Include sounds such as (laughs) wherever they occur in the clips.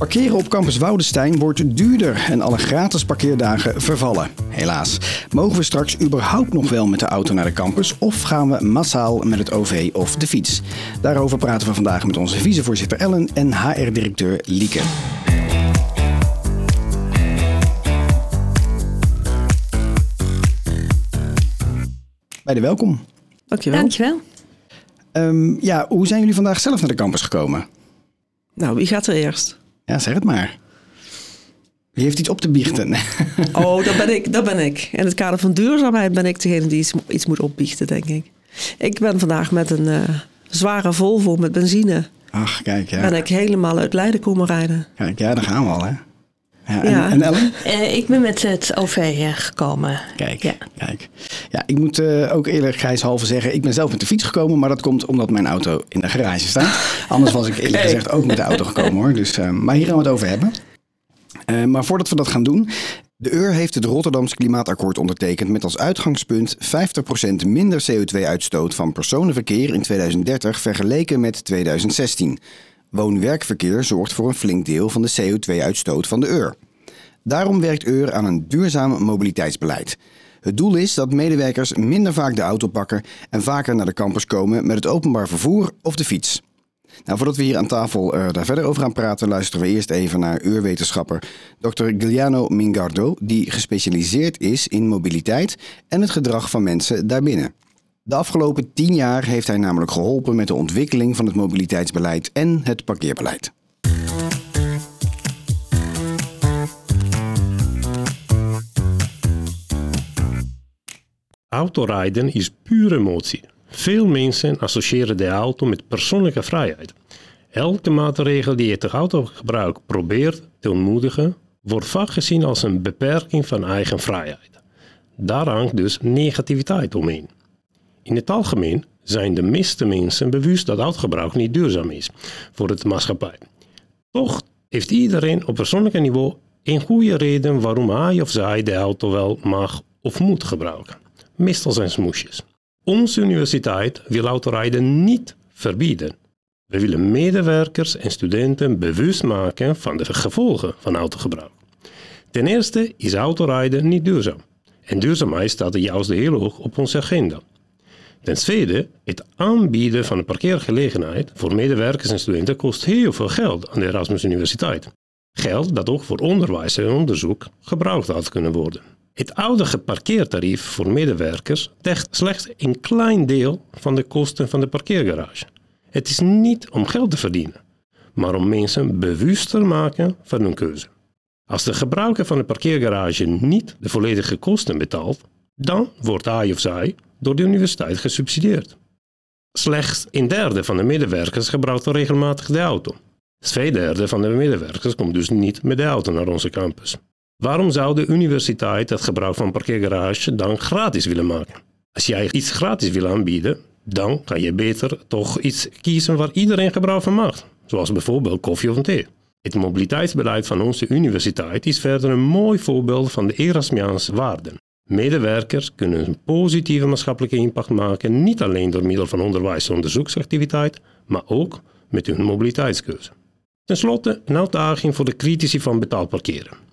Parkeren op campus Woudestein wordt duurder en alle gratis parkeerdagen vervallen. Helaas. Mogen we straks überhaupt nog wel met de auto naar de campus of gaan we massaal met het OV of de fiets? Daarover praten we vandaag met onze vicevoorzitter Ellen en HR-directeur Lieke. Beide welkom. Dankjewel. Dankjewel. Um, ja, hoe zijn jullie vandaag zelf naar de campus gekomen? Nou, wie gaat er eerst? Ja, zeg het maar. Wie heeft iets op te biechten? (laughs) Oh, dat ben ik. Dat ben ik. In het kader van duurzaamheid ben ik degene die iets, iets moet opbiechten, denk ik. Ik ben vandaag met een uh, zware Volvo met benzine. Ach, kijk, ja. Ben ik helemaal uit Leiden komen rijden. Kijk, ja, daar gaan we al, hè? Ja, en, ja. en Ellen? Uh, ik ben met het OV gekomen. Kijk, ja. kijk. Ja, ik moet uh, ook eerlijk grijshalve zeggen, ik ben zelf met de fiets gekomen, maar dat komt omdat mijn auto in de garage staat. (laughs) Anders was ik eerlijk okay. gezegd ook met de auto gekomen hoor. Dus, uh, maar hier gaan we het over hebben. maar voordat we dat gaan doen, de UR heeft het Rotterdams Klimaatakkoord ondertekend met als uitgangspunt 50% minder CO2-uitstoot van personenverkeer in 2030 vergeleken met 2016. Woon-werkverkeer zorgt voor een flink deel van de CO2-uitstoot van de UR. Daarom werkt UR aan een duurzaam mobiliteitsbeleid. Het doel is dat medewerkers minder vaak de auto pakken en vaker naar de campus komen met het openbaar vervoer of de fiets. Nou, voordat we hier aan tafel uh, daar verder over gaan praten, luisteren we eerst even naar uurwetenschapper Dr. Giuliano Mingardo, die gespecialiseerd is in mobiliteit en het gedrag van mensen daarbinnen. De afgelopen tien jaar heeft hij namelijk geholpen met de ontwikkeling van het mobiliteitsbeleid en het parkeerbeleid. Autorijden is pure emotie. Veel mensen associëren de auto met persoonlijke vrijheid. Elke maatregel die het autogebruik probeert te ontmoedigen, wordt vaak gezien als een beperking van eigen vrijheid. Daar hangt dus negativiteit omheen. In het algemeen zijn de meeste mensen bewust dat autogebruik niet duurzaam is voor de maatschappij. Toch heeft iedereen op persoonlijk niveau een goede reden waarom hij of zij de auto wel mag of moet gebruiken. Meestal zijn smoesjes. Onze universiteit wil autorijden niet verbieden. We willen medewerkers en studenten bewust maken van de gevolgen van autogebruik. Ten eerste is autorijden niet duurzaam. En duurzaamheid staat juist heel hoog op onze agenda. Ten tweede, het aanbieden van een parkeergelegenheid voor medewerkers en studenten kost heel veel geld aan de Erasmus Universiteit. Geld dat ook voor onderwijs en onderzoek gebruikt had kunnen worden. Het oude parkeertarief voor medewerkers dekt slechts een klein deel van de kosten van de parkeergarage. Het is niet om geld te verdienen, maar om mensen bewuster maken van hun keuze. Als de gebruiker van de parkeergarage niet de volledige kosten betaalt, dan wordt hij of zij door de universiteit gesubsidieerd. Slechts een derde van de medewerkers gebruikt regelmatig de auto. Twee derde van de medewerkers komt dus niet met de auto naar onze campus. Waarom zou de universiteit het gebruik van parkeergarage dan gratis willen maken? Als jij iets gratis wil aanbieden, dan kan je beter toch iets kiezen waar iedereen gebruik van maakt, zoals bijvoorbeeld koffie of thee. Het mobiliteitsbeleid van onze universiteit is verder een mooi voorbeeld van de Erasmiaanse waarden. Medewerkers kunnen een positieve maatschappelijke impact maken, niet alleen door middel van onderwijs- en onderzoeksactiviteit, maar ook met hun mobiliteitskeuze. Ten slotte een uitdaging voor de critici van betaald parkeren.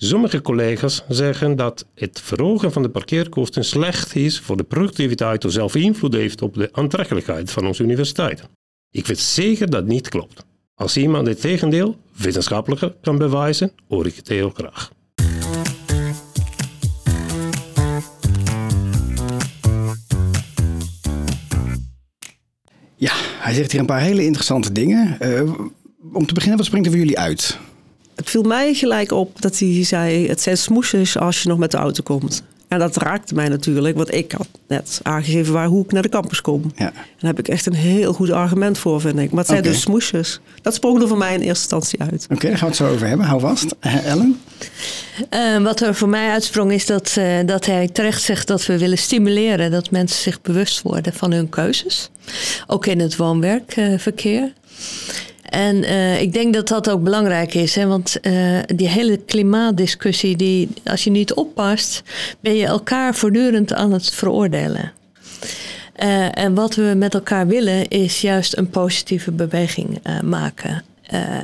Sommige collega's zeggen dat het verhogen van de parkeerkosten slecht is voor de productiviteit of zelf invloed heeft op de aantrekkelijkheid van onze universiteit. Ik weet zeker dat niet klopt. Als iemand het tegendeel wetenschappelijker kan bewijzen, hoor ik het heel graag. Ja, hij zegt hier een paar hele interessante dingen. Uh, om te beginnen, wat springt er voor jullie uit? Het viel mij gelijk op dat hij zei: het zijn smoesjes als je nog met de auto komt. En dat raakte mij natuurlijk, want ik had net aangegeven waar, hoe ik naar de campus kom. Ja. En daar heb ik echt een heel goed argument voor, vind ik. Maar het zijn okay. dus smoesjes. Dat sprong er voor mij in eerste instantie uit. Oké, okay, daar gaan we het zo over hebben. Hou vast. Uh, Ellen? Uh, wat er voor mij uitsprong is dat, uh, dat hij terecht zegt dat we willen stimuleren dat mensen zich bewust worden van hun keuzes. Ook in het woon-werkverkeer. En uh, ik denk dat dat ook belangrijk is. Hè? Want uh, die hele klimaatdiscussie, die, als je niet oppast, ben je elkaar voortdurend aan het veroordelen. Uh, en wat we met elkaar willen, is juist een positieve beweging maken.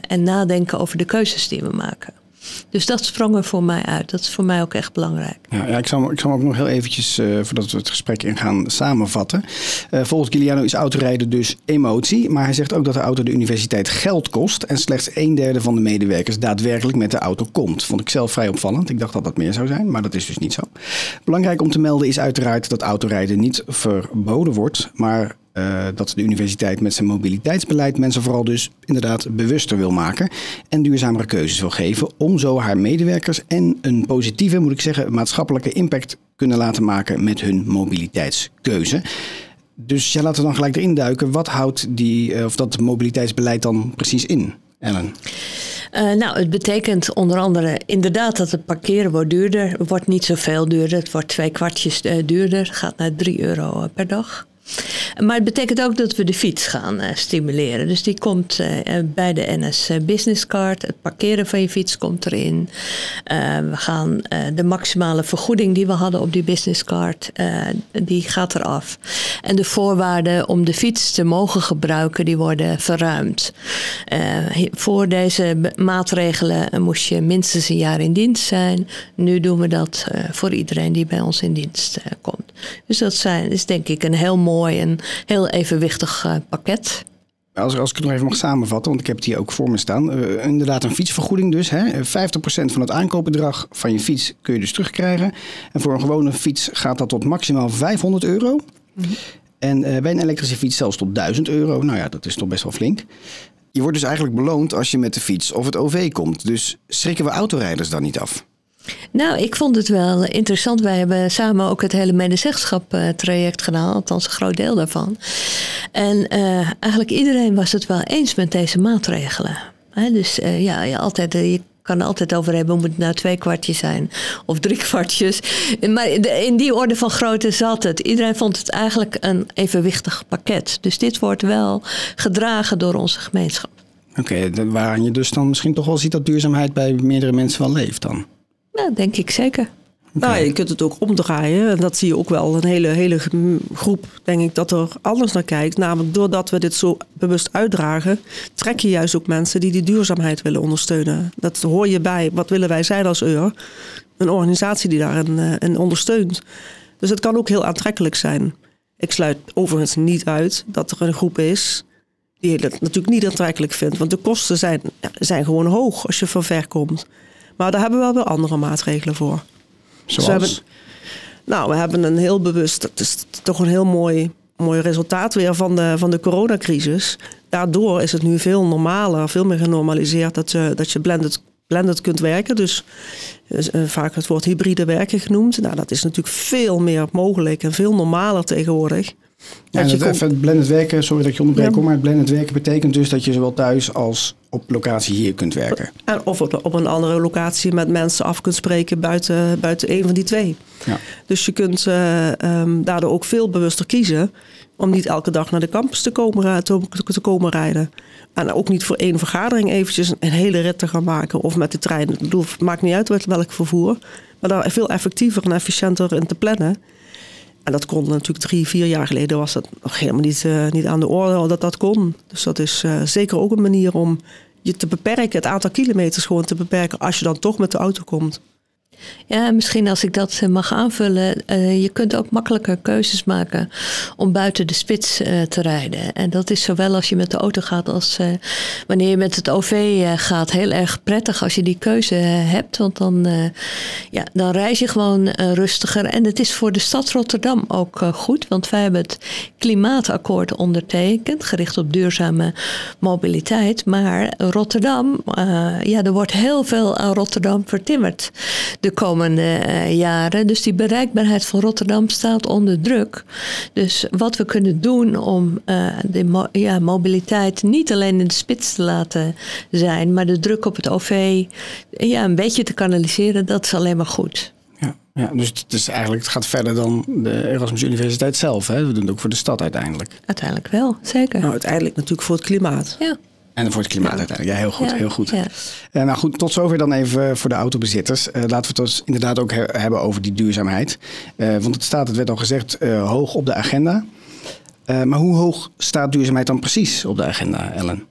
en nadenken over de keuzes die we maken. Dus dat sprong er voor mij uit. Dat is voor mij ook echt belangrijk. Ja, ja ik, zal, ik zal ook nog heel eventjes, uh, voordat we het gesprek ingaan, samenvatten. Uh, volgens Giuliano is autorijden dus emotie. Maar hij zegt ook dat de auto de universiteit geld kost. En slechts een derde van de medewerkers daadwerkelijk met de auto komt. Vond ik zelf vrij opvallend. Ik dacht dat dat meer zou zijn, maar dat is dus niet zo. Belangrijk om te melden is uiteraard dat autorijden niet verboden wordt. Maar uh, dat de universiteit met zijn mobiliteitsbeleid mensen vooral dus inderdaad bewuster wil maken en duurzamere keuzes wil geven om zo haar medewerkers en een positieve, moet ik zeggen, maatschappelijke impact kunnen laten maken met hun mobiliteitskeuze. Dus ja, laten we dan gelijk erin duiken. Wat houdt die, eh, of dat mobiliteitsbeleid dan precies in, Ellen? Uh, nou, het betekent onder andere inderdaad dat het parkeren wordt duurder. Wordt niet zoveel duurder. Het wordt twee kwartjes duurder. Gaat naar 3 euro per dag. Maar het betekent ook dat we de fiets gaan uh, stimuleren. Dus die komt uh, bij de NS Business Card. Het parkeren van je fiets komt erin. We gaan de maximale vergoeding die we hadden op die business card, die gaat eraf. En de voorwaarden om de fiets te mogen gebruiken, die worden verruimd. voor deze maatregelen moest je minstens een jaar in dienst zijn. Nu doen we dat voor iedereen die bij ons in dienst komt. Dus dat zijn, is denk ik een heel mooi en heel evenwichtig uh, pakket. Als, als ik het nog even mag samenvatten, want ik heb het hier ook voor me staan. Uh, inderdaad, een fietsvergoeding dus. Hè. 50% van het aankoopbedrag van je fiets kun je dus terugkrijgen. En voor een gewone fiets gaat dat tot maximaal 500 euro. Mm -hmm. En uh, bij een elektrische fiets zelfs tot 1000 euro. Nou ja, dat is toch best wel flink. Je wordt dus eigenlijk beloond als je met de fiets of het OV komt. Dus schrikken we autorijders dan niet af? Nou, ik vond het wel interessant. Wij hebben samen ook het hele medezeggenschap-traject gedaan, althans een groot deel daarvan. En uh, eigenlijk iedereen was het wel eens met deze maatregelen. Dus uh, ja, ja, altijd, je kan er altijd over hebben, moet het nou twee kwartjes zijn of drie (laughs) kwartjes. Maar in die orde van grootte zat het. Iedereen vond het eigenlijk een evenwichtig pakket. Dus dit wordt wel gedragen door onze gemeenschap. Oké, okay, waaraan je dus dan misschien toch wel ziet dat duurzaamheid bij meerdere mensen wel leeft dan? Nou, denk ik zeker. Okay. Nou, je kunt het ook omdraaien. En dat zie je ook wel. Een hele, hele groep, denk ik, dat er anders naar kijkt. Namelijk, doordat we dit zo bewust uitdragen, trek je juist ook mensen die die duurzaamheid willen ondersteunen. Dat hoor je bij. Wat willen wij zijn als EUR? Een organisatie die daarin uh, ondersteunt. Dus het kan ook heel aantrekkelijk zijn. Ik sluit overigens niet uit dat er een groep is die het natuurlijk niet aantrekkelijk vindt. Want de kosten zijn, zijn gewoon hoog als je van ver komt. Maar daar hebben we wel weer andere maatregelen voor. Zoals? Dus we hebben, nou, we hebben een heel bewust, het is toch een heel mooi, mooi resultaat weer van de, van de coronacrisis. Daardoor is het nu veel normaler, veel meer genormaliseerd dat je, dat je blended, blended kunt werken. Dus uh, vaak het woord hybride werken genoemd. Nou, dat is natuurlijk veel meer mogelijk en veel normaler tegenwoordig. Ja, en het, blended werken, sorry dat je onderbreekt, maar het blended werken betekent dus dat je zowel thuis als op locatie hier kunt werken. En of op, op een andere locatie met mensen af kunt spreken buiten, buiten een van die twee. Ja. Dus je kunt uh, um, daardoor ook veel bewuster kiezen om niet elke dag naar de campus te komen, te, te komen rijden. En ook niet voor één vergadering eventjes een hele rit te gaan maken of met de trein. Ik bedoel, het maakt niet uit welk vervoer. Maar daar veel effectiever en efficiënter in te plannen. En dat kon natuurlijk drie, vier jaar geleden was dat nog helemaal niet, uh, niet aan de orde dat dat kon. Dus dat is uh, zeker ook een manier om je te beperken, het aantal kilometers gewoon te beperken als je dan toch met de auto komt. Ja, misschien als ik dat eh, mag aanvullen. Uh, je kunt ook makkelijker keuzes maken om buiten de spits uh, te rijden. En dat is zowel als je met de auto gaat als wanneer je met het OV gaat. Heel erg prettig als je die keuze hebt. Want dan, ja, dan reis je gewoon rustiger. En het is voor de stad Rotterdam ook goed. Want wij hebben het klimaatakkoord ondertekend. Gericht op duurzame mobiliteit. Maar Rotterdam, ja, er wordt heel veel aan Rotterdam vertimmerd de komende uh, jaren. Dus die bereikbaarheid van Rotterdam staat onder druk. Dus wat we kunnen doen om uh, de mo ja, mobiliteit niet alleen in de spits te laten zijn, maar de druk op het OV ja, een beetje te kanaliseren, dat is alleen maar goed. Ja, ja dus het, is eigenlijk, het gaat verder dan de Erasmus Universiteit zelf. Hè? We doen het ook voor de stad uiteindelijk. Uiteindelijk wel, zeker. Nou, uiteindelijk natuurlijk voor het klimaat. Ja. En voor het klimaat uiteindelijk. Ja, heel goed. Ja, heel goed. Ja. Uh, nou goed, tot zover dan even voor de autobezitters. Uh, laten we het dus inderdaad ook hebben over die duurzaamheid. Uh, want het staat, het werd al gezegd, hoog op de agenda. maar hoe hoog staat duurzaamheid dan precies op de agenda, Ellen?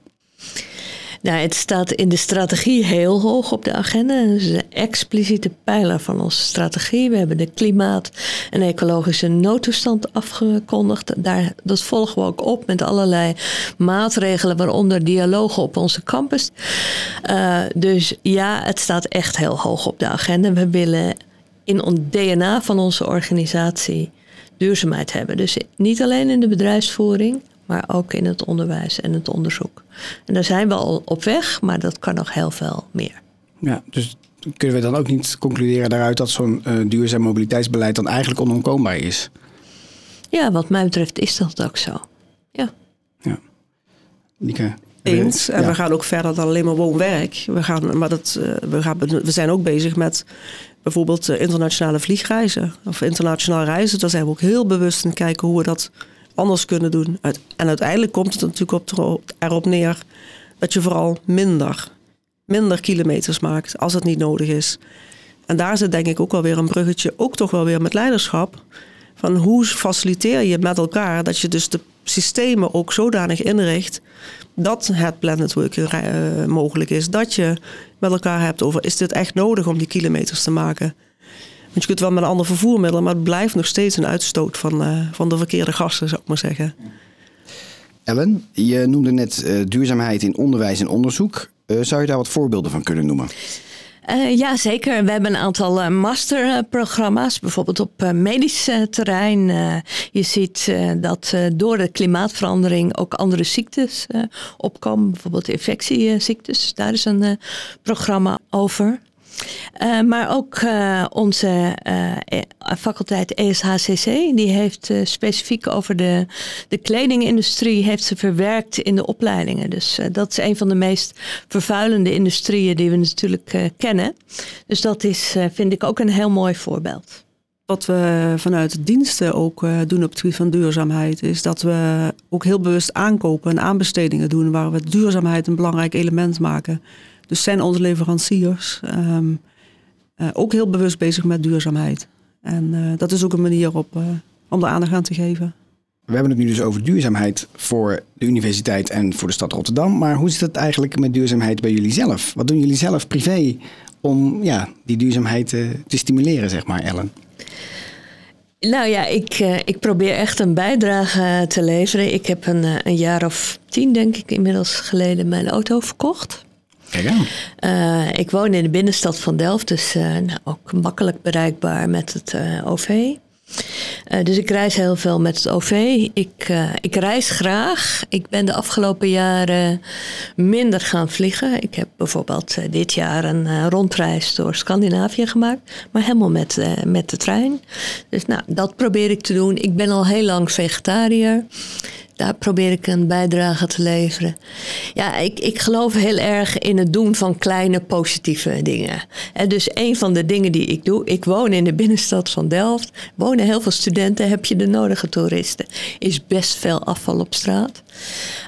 Nou, het staat in de strategie heel hoog op de agenda. Het is een expliciete pijler van onze strategie. We hebben de klimaat- en ecologische noodtoestand afgekondigd. Daar, dat volgen we ook op met allerlei maatregelen, waaronder dialogen op onze campus. Uh, dus ja, het staat echt heel hoog op de agenda. We willen in het DNA van onze organisatie duurzaamheid hebben. Dus niet alleen in de bedrijfsvoering, maar ook in het onderwijs en het onderzoek. En daar zijn we al op weg, maar dat kan nog heel veel meer. Ja, dus kunnen we dan ook niet concluderen daaruit dat zo'n uh, duurzaam mobiliteitsbeleid dan eigenlijk onontkoombaar is? Ja, wat mij betreft is dat ook zo. Ja. Ja. Lieke, eens. En we gaan ook verder dan alleen maar woon-werk. We, gaan, maar dat, uh, we, gaan, we zijn ook bezig met bijvoorbeeld uh, internationale vliegreizen of internationaal reizen. Daar zijn we ook heel bewust in kijken hoe we dat anders kunnen doen. En uiteindelijk komt het natuurlijk op, erop neer dat je vooral minder, minder kilometers maakt als het niet nodig is. En daar zit denk ik ook wel weer een bruggetje, ook toch wel weer met leiderschap. Van hoe faciliteer je met elkaar dat je dus de systemen ook zodanig inricht dat het planetwork uh, mogelijk is. Dat je met elkaar hebt over is dit echt nodig om die kilometers te maken. Want je kunt wel met een ander vervoermiddel, maar het blijft nog steeds een uitstoot van, uh, van de verkeerde gassen, zou ik maar zeggen. Ellen, je noemde net uh, duurzaamheid in onderwijs en onderzoek. Uh, zou je daar wat voorbeelden van kunnen noemen? Uh, ja, zeker. We hebben een aantal uh, masterprogramma's, bijvoorbeeld op uh, medisch terrein. je ziet dat door de klimaatverandering ook andere ziektes opkomen, bijvoorbeeld infectieziektes. Daar is een programma over. Uh, maar ook uh, onze uh, faculteit ESHCC, die heeft specifiek over de, de kledingindustrie heeft ze verwerkt in de opleidingen. Dus dat is een van de meest vervuilende industrieën die we natuurlijk kennen. Dus dat is, vind ik ook een heel mooi voorbeeld. Wat we vanuit diensten ook doen op het gebied van duurzaamheid, is dat we ook heel bewust aankopen en aanbestedingen doen waar we duurzaamheid een belangrijk element maken. Dus zijn onze leveranciers um, uh, ook heel bewust bezig met duurzaamheid. En uh, dat is ook een manier op, uh, om er aandacht aan te geven. We hebben het nu dus over duurzaamheid voor de universiteit en voor de stad Rotterdam. Maar hoe zit het eigenlijk met duurzaamheid bij jullie zelf? Wat doen jullie zelf privé om ja, die duurzaamheid te, te stimuleren, zeg maar, Ellen? Nou ja, ik, ik probeer echt een bijdrage te leveren. Ik heb een, een jaar of tien, denk ik, inmiddels geleden mijn auto verkocht. Uh, ik woon in de binnenstad van Delft, dus uh, nou, ook makkelijk bereikbaar met het uh, OV. dus ik reis heel veel met het OV. Ik, ik reis graag. Ik ben de afgelopen jaren minder gaan vliegen. Ik heb bijvoorbeeld dit jaar een rondreis door Scandinavië gemaakt, maar helemaal met, met de trein. Dus nou, dat probeer ik te doen. Ik ben al heel lang vegetariër daar probeer ik een bijdrage te leveren. Ja, ik, ik geloof heel erg in het doen van kleine positieve dingen. En dus een van de dingen die ik doe, ik woon in de binnenstad van Delft, wonen heel veel studenten, heb je de nodige toeristen. Is best veel afval op straat.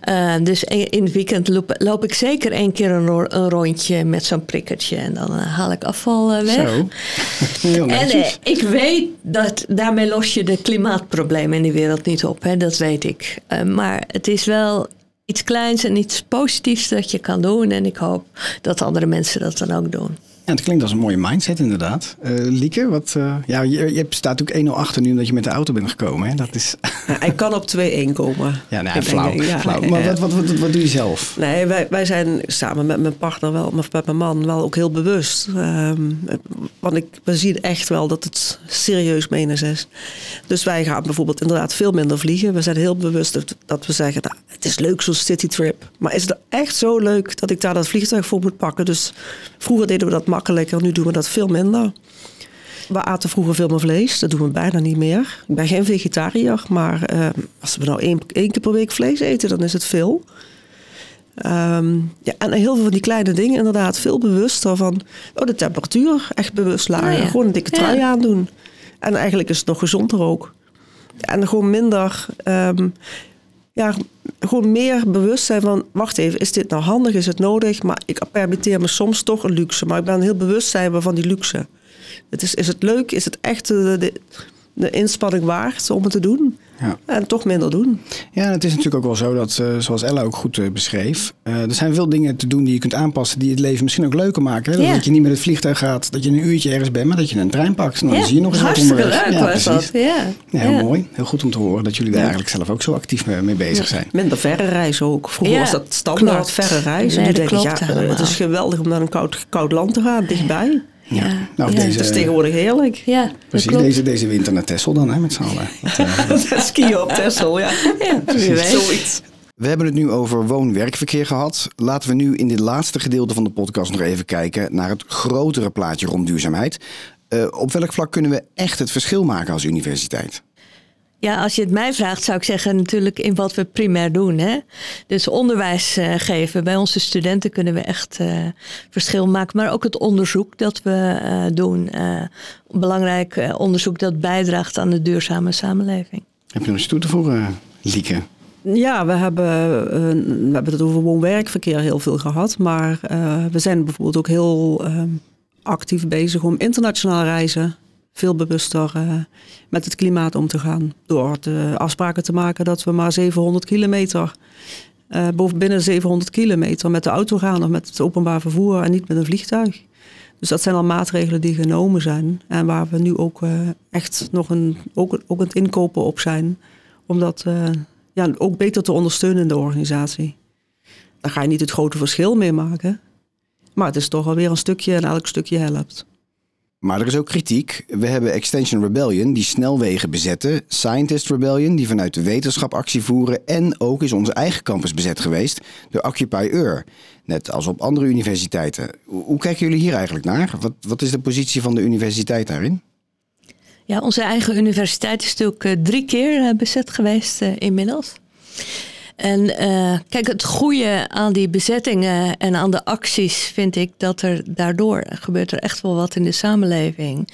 Uh, dus in het weekend loop, loop, ik zeker één keer een, een rondje met zo'n prikkertje en dan uh, haal ik afval uh, weg. Zo. (laughs) En ik weet dat daarmee los je de klimaatproblemen in de wereld niet op, hè, dat weet ik. Maar het is wel iets kleins en iets positiefs dat je kan doen en ik hoop dat andere mensen dat dan ook doen. Ja, het klinkt als een mooie mindset inderdaad. Uh, Lieke, wat, uh, ja, je, je staat natuurlijk 1-0 achter nu omdat je met de auto bent gekomen. Hè? Dat is... Hij kan op 2-1 komen. (laughs) Ja, nou, flauw. Denk, ja, flauw. Maar wat, wat, wat, wat, doe je zelf? Nee, wij, wij zijn samen met mijn partner wel, met mijn man wel ook heel bewust. Um, want ik, we zien echt wel dat het serieus menens is. Dus wij gaan bijvoorbeeld inderdaad veel minder vliegen. We zijn heel bewust dat, dat we zeggen, nou, het is leuk zo'n citytrip. Maar is het echt zo leuk dat ik daar dat vliegtuig voor moet pakken? Dus vroeger deden we dat makkelijker. Nu doen we dat veel minder. We aten vroeger veel meer vlees. Dat doen we bijna niet meer. Ik ben geen vegetariër, maar uh, als we nou één, één, keer per week vlees eten, dan is het veel. Um, ja, en heel veel van die kleine dingen inderdaad veel bewuster van oh, de temperatuur echt bewust ja. Gewoon een dikke trui ja. aandoen. En eigenlijk is het nog gezonder ook. En gewoon minder, um, ja, gewoon meer bewust zijn van, wacht even, is dit nou handig, is het nodig? Maar ik permitteer me soms toch een luxe, maar ik ben heel bewust zijn van die luxe. Het is, is het leuk, is het echt de, inspanning waard om het te doen? Ja. En toch minder doen. Ja, het is natuurlijk ook wel zo dat, uh, zoals Ella ook goed uh, beschreef, uh, er zijn veel dingen te doen die je kunt aanpassen die het leven misschien ook leuker maken. Hè? Dat je niet met het vliegtuig gaat, dat je een uurtje ergens bent, maar dat je een trein pakt. Nou, ja, dan zie je nog eens wat onderweg. Leuk, ja, was dat. Ja. ja, heel mooi. Heel goed om te horen dat jullie daar eigenlijk zelf ook zo actief mee, mee bezig zijn. Minder verre reizen ook. Vroeger was dat standaard verre reizen. Nee, nu denk klopt, ik, ja, het is geweldig om naar een koud, koud land te gaan, dichtbij. Ja, nou, ja. deze, dat is tegenwoordig heerlijk. Ja, precies. Deze, deze winter naar Texel dan, hè, met z'n allen. (laughs) uh, (laughs) Skiën op Texel, ja. ja Zoiets. We hebben het nu over woon-werkverkeer gehad. Laten we nu in dit laatste gedeelte van de podcast nog even kijken naar het grotere plaatje rond duurzaamheid. Uh, op welk vlak kunnen we echt het verschil maken als universiteit? Ja, als je het mij vraagt, zou ik zeggen natuurlijk in wat we primair doen. Hè? Dus onderwijs uh, geven. Bij onze studenten kunnen we echt uh, verschil maken. Maar ook het onderzoek dat we uh, doen. belangrijk onderzoek dat bijdraagt aan de duurzame samenleving. Heb je nog iets toe te voegen, Lieke? Ja, we hebben, we hebben het over woon-werkverkeer heel veel gehad. Maar we zijn bijvoorbeeld ook heel actief bezig om internationaal reizen veel bewuster uh, met het klimaat om te gaan. Door de afspraken te maken dat we maar 700 kilometer, uh, boven binnen 700 kilometer met de auto gaan of met het openbaar vervoer en niet met een vliegtuig. Dus dat zijn al maatregelen die genomen zijn en waar we nu ook echt nog een, ook, ook het inkopen op zijn. Om dat ja, ook beter te ondersteunen in de organisatie. Daar ga je niet het grote verschil mee maken. Maar het is toch alweer een stukje en elk stukje helpt. Maar er is ook kritiek. We hebben Extension Rebellion, die snelwegen bezetten. Scientist Rebellion, die vanuit de wetenschap actie voeren. En ook is onze eigen campus bezet geweest door Occupy Ur. Net als op andere universiteiten. Hoe kijken jullie hier eigenlijk naar? Wat, wat is de positie van de universiteit daarin? Ja, onze eigen universiteit is natuurlijk drie keer bezet geweest uh, inmiddels. En uh, kijk, het goede aan die bezettingen en aan de acties vind ik dat er daardoor gebeurt er echt wel wat in de samenleving.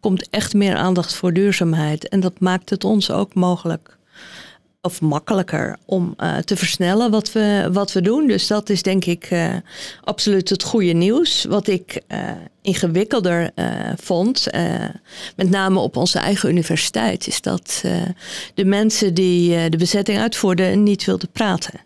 Komt echt meer aandacht voor duurzaamheid. En dat maakt het ons ook mogelijk of makkelijker om uh, te versnellen wat we, wat we doen. Dus dat is denk ik uh, absoluut het goede nieuws. Wat ik uh, ingewikkelder vond, met name op onze eigen universiteit, is dat de mensen die de bezetting uitvoerden niet wilden praten.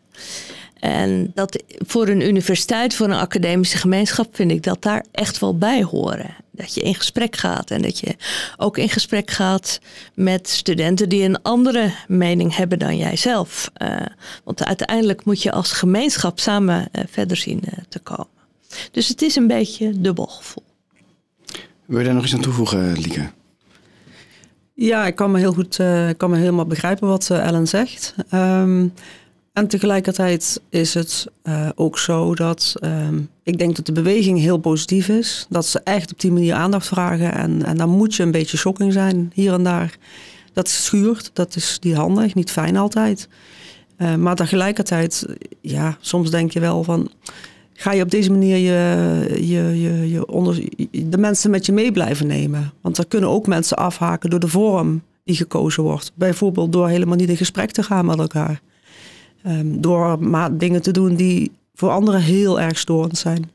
En dat voor een universiteit, voor een academische gemeenschap, vind ik dat daar echt wel bij horen. Dat je in gesprek gaat en dat je ook in gesprek gaat met studenten die een andere mening hebben dan jijzelf. Uh, want uiteindelijk moet je als gemeenschap samen uh, verder zien uh, te komen. Dus het is een beetje dubbel gevoel. Wil je daar nog iets aan toevoegen, Lieke? Ja, ik kan me heel goed, ik kan me helemaal begrijpen wat Ellen zegt. Um, en tegelijkertijd is het uh, ook zo dat um, ik denk dat de beweging heel positief is. Dat ze echt op die manier aandacht vragen. En, en dan moet je een beetje shocking zijn hier en daar. Dat schuurt, dat is niet handig, niet fijn altijd. Uh, maar tegelijkertijd, ja, soms denk je wel van... Ga je op deze manier je, je, je, je de mensen met je mee blijven nemen? Want er kunnen ook mensen afhaken door de vorm die gekozen wordt. Bijvoorbeeld door helemaal niet in gesprek te gaan met elkaar. Um, door dingen te doen die voor anderen heel erg storend zijn.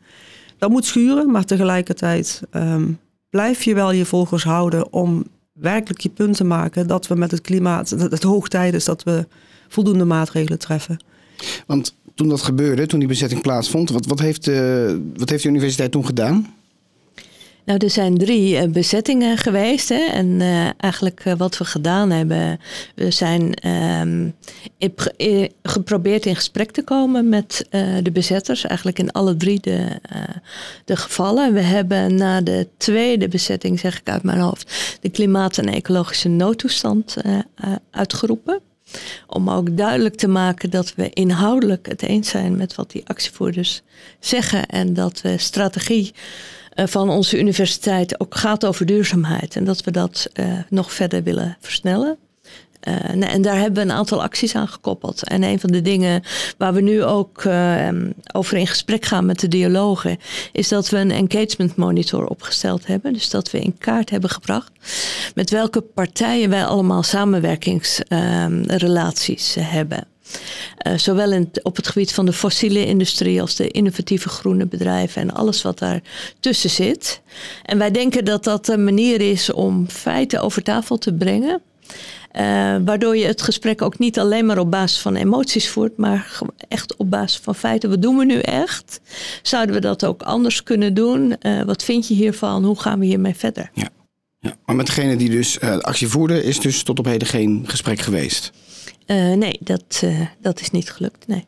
Dat moet schuren, maar tegelijkertijd um, blijf je wel je volgers houden om werkelijk je punt te maken dat we met het klimaat, dat het hoog tijd is dat we voldoende maatregelen treffen. Want toen dat gebeurde, toen die bezetting plaatsvond, wat, wat, heeft, uh, wat heeft de universiteit toen gedaan? Nou, er zijn drie uh, bezettingen geweest. Hè? En uh, eigenlijk uh, wat we gedaan hebben, we zijn um, geprobeerd in gesprek te komen met de bezetters. Eigenlijk in alle drie de, de gevallen. We hebben na de tweede bezetting, zeg ik uit mijn hoofd, de klimaat- en ecologische noodtoestand uitgeroepen. Om ook duidelijk te maken dat we inhoudelijk het eens zijn met wat die actievoerders zeggen. En dat we strategie van onze universiteit ook gaat over duurzaamheid. En dat we dat uh, nog verder willen versnellen. Uh, en daar hebben we een aantal acties aan gekoppeld. En een van de dingen waar we nu ook uh, over in gesprek gaan met de dialogen, is dat we een engagement monitor opgesteld hebben. Dus dat we in kaart hebben gebracht met welke partijen wij allemaal samenwerkingsrelaties hebben. Uh, zowel in, op het gebied van de fossiele industrie als de innovatieve groene bedrijven en alles wat daar tussen zit. En wij denken dat dat een manier is om feiten over tafel te brengen. waardoor je het gesprek ook niet alleen maar op basis van emoties voert, maar echt op basis van feiten. Wat doen we nu echt? Zouden we dat ook anders kunnen doen? wat vind je hiervan? Hoe gaan we hiermee verder? Ja. Ja, maar met degene die dus uh, actie voerde, is dus tot op heden geen gesprek geweest? Uh, nee, dat, uh, dat is niet gelukt. Nee.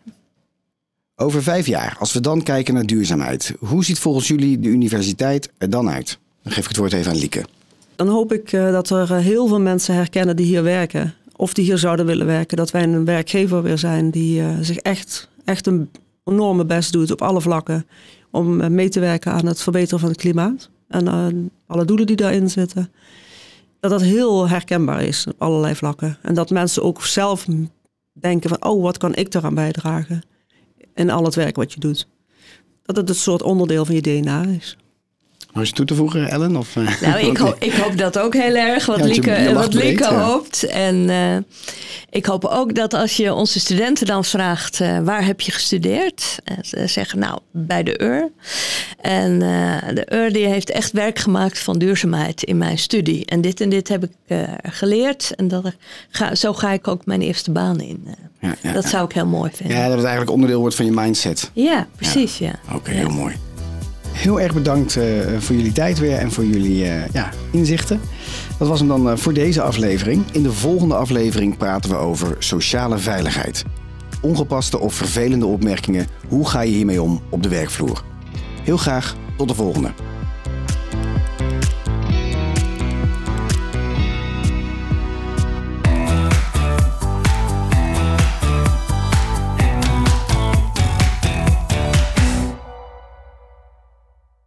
Over vijf jaar, als we dan kijken naar duurzaamheid, hoe ziet volgens jullie de universiteit er dan uit? Dan geef ik het woord even aan Lieke. Dan hoop ik dat er heel veel mensen herkennen die hier werken, of die hier zouden willen werken, dat wij een werkgever weer zijn die zich echt, echt een enorme best doet op alle vlakken om mee te werken aan het verbeteren van het klimaat en uh, alle doelen die daarin zitten. Dat dat heel herkenbaar is op allerlei vlakken. En dat mensen ook zelf denken van, oh, wat kan ik eraan bijdragen? In al het werk wat je doet. Dat het een soort onderdeel van je DNA is. Nog je toe te voegen, Ellen? Of, eh? nou, ik, (laughs) hoop, ik hoop dat ook heel erg, wat ja, Lieke, wat Lieke hoopt. En uh, ik hoop ook dat als je onze studenten dan vraagt... Uh, waar heb je gestudeerd? En ze zeggen, nou, bij de UR. En de UR die heeft echt werk gemaakt van duurzaamheid in mijn studie. En dit en dit heb ik geleerd. En dat ga, zo ga ik ook mijn eerste baan in. Ja, ja, dat zou ik heel mooi vinden. Ja, dat het eigenlijk onderdeel wordt van je mindset. Ja, precies, ja. Oké, heel mooi. Heel erg bedankt uh, voor jullie tijd weer en voor jullie uh, ja, inzichten. Dat was hem dan uh, voor deze aflevering. In de volgende aflevering praten we over sociale veiligheid. Ongepaste of vervelende opmerkingen, hoe ga je hiermee om op de werkvloer? Heel graag tot de volgende.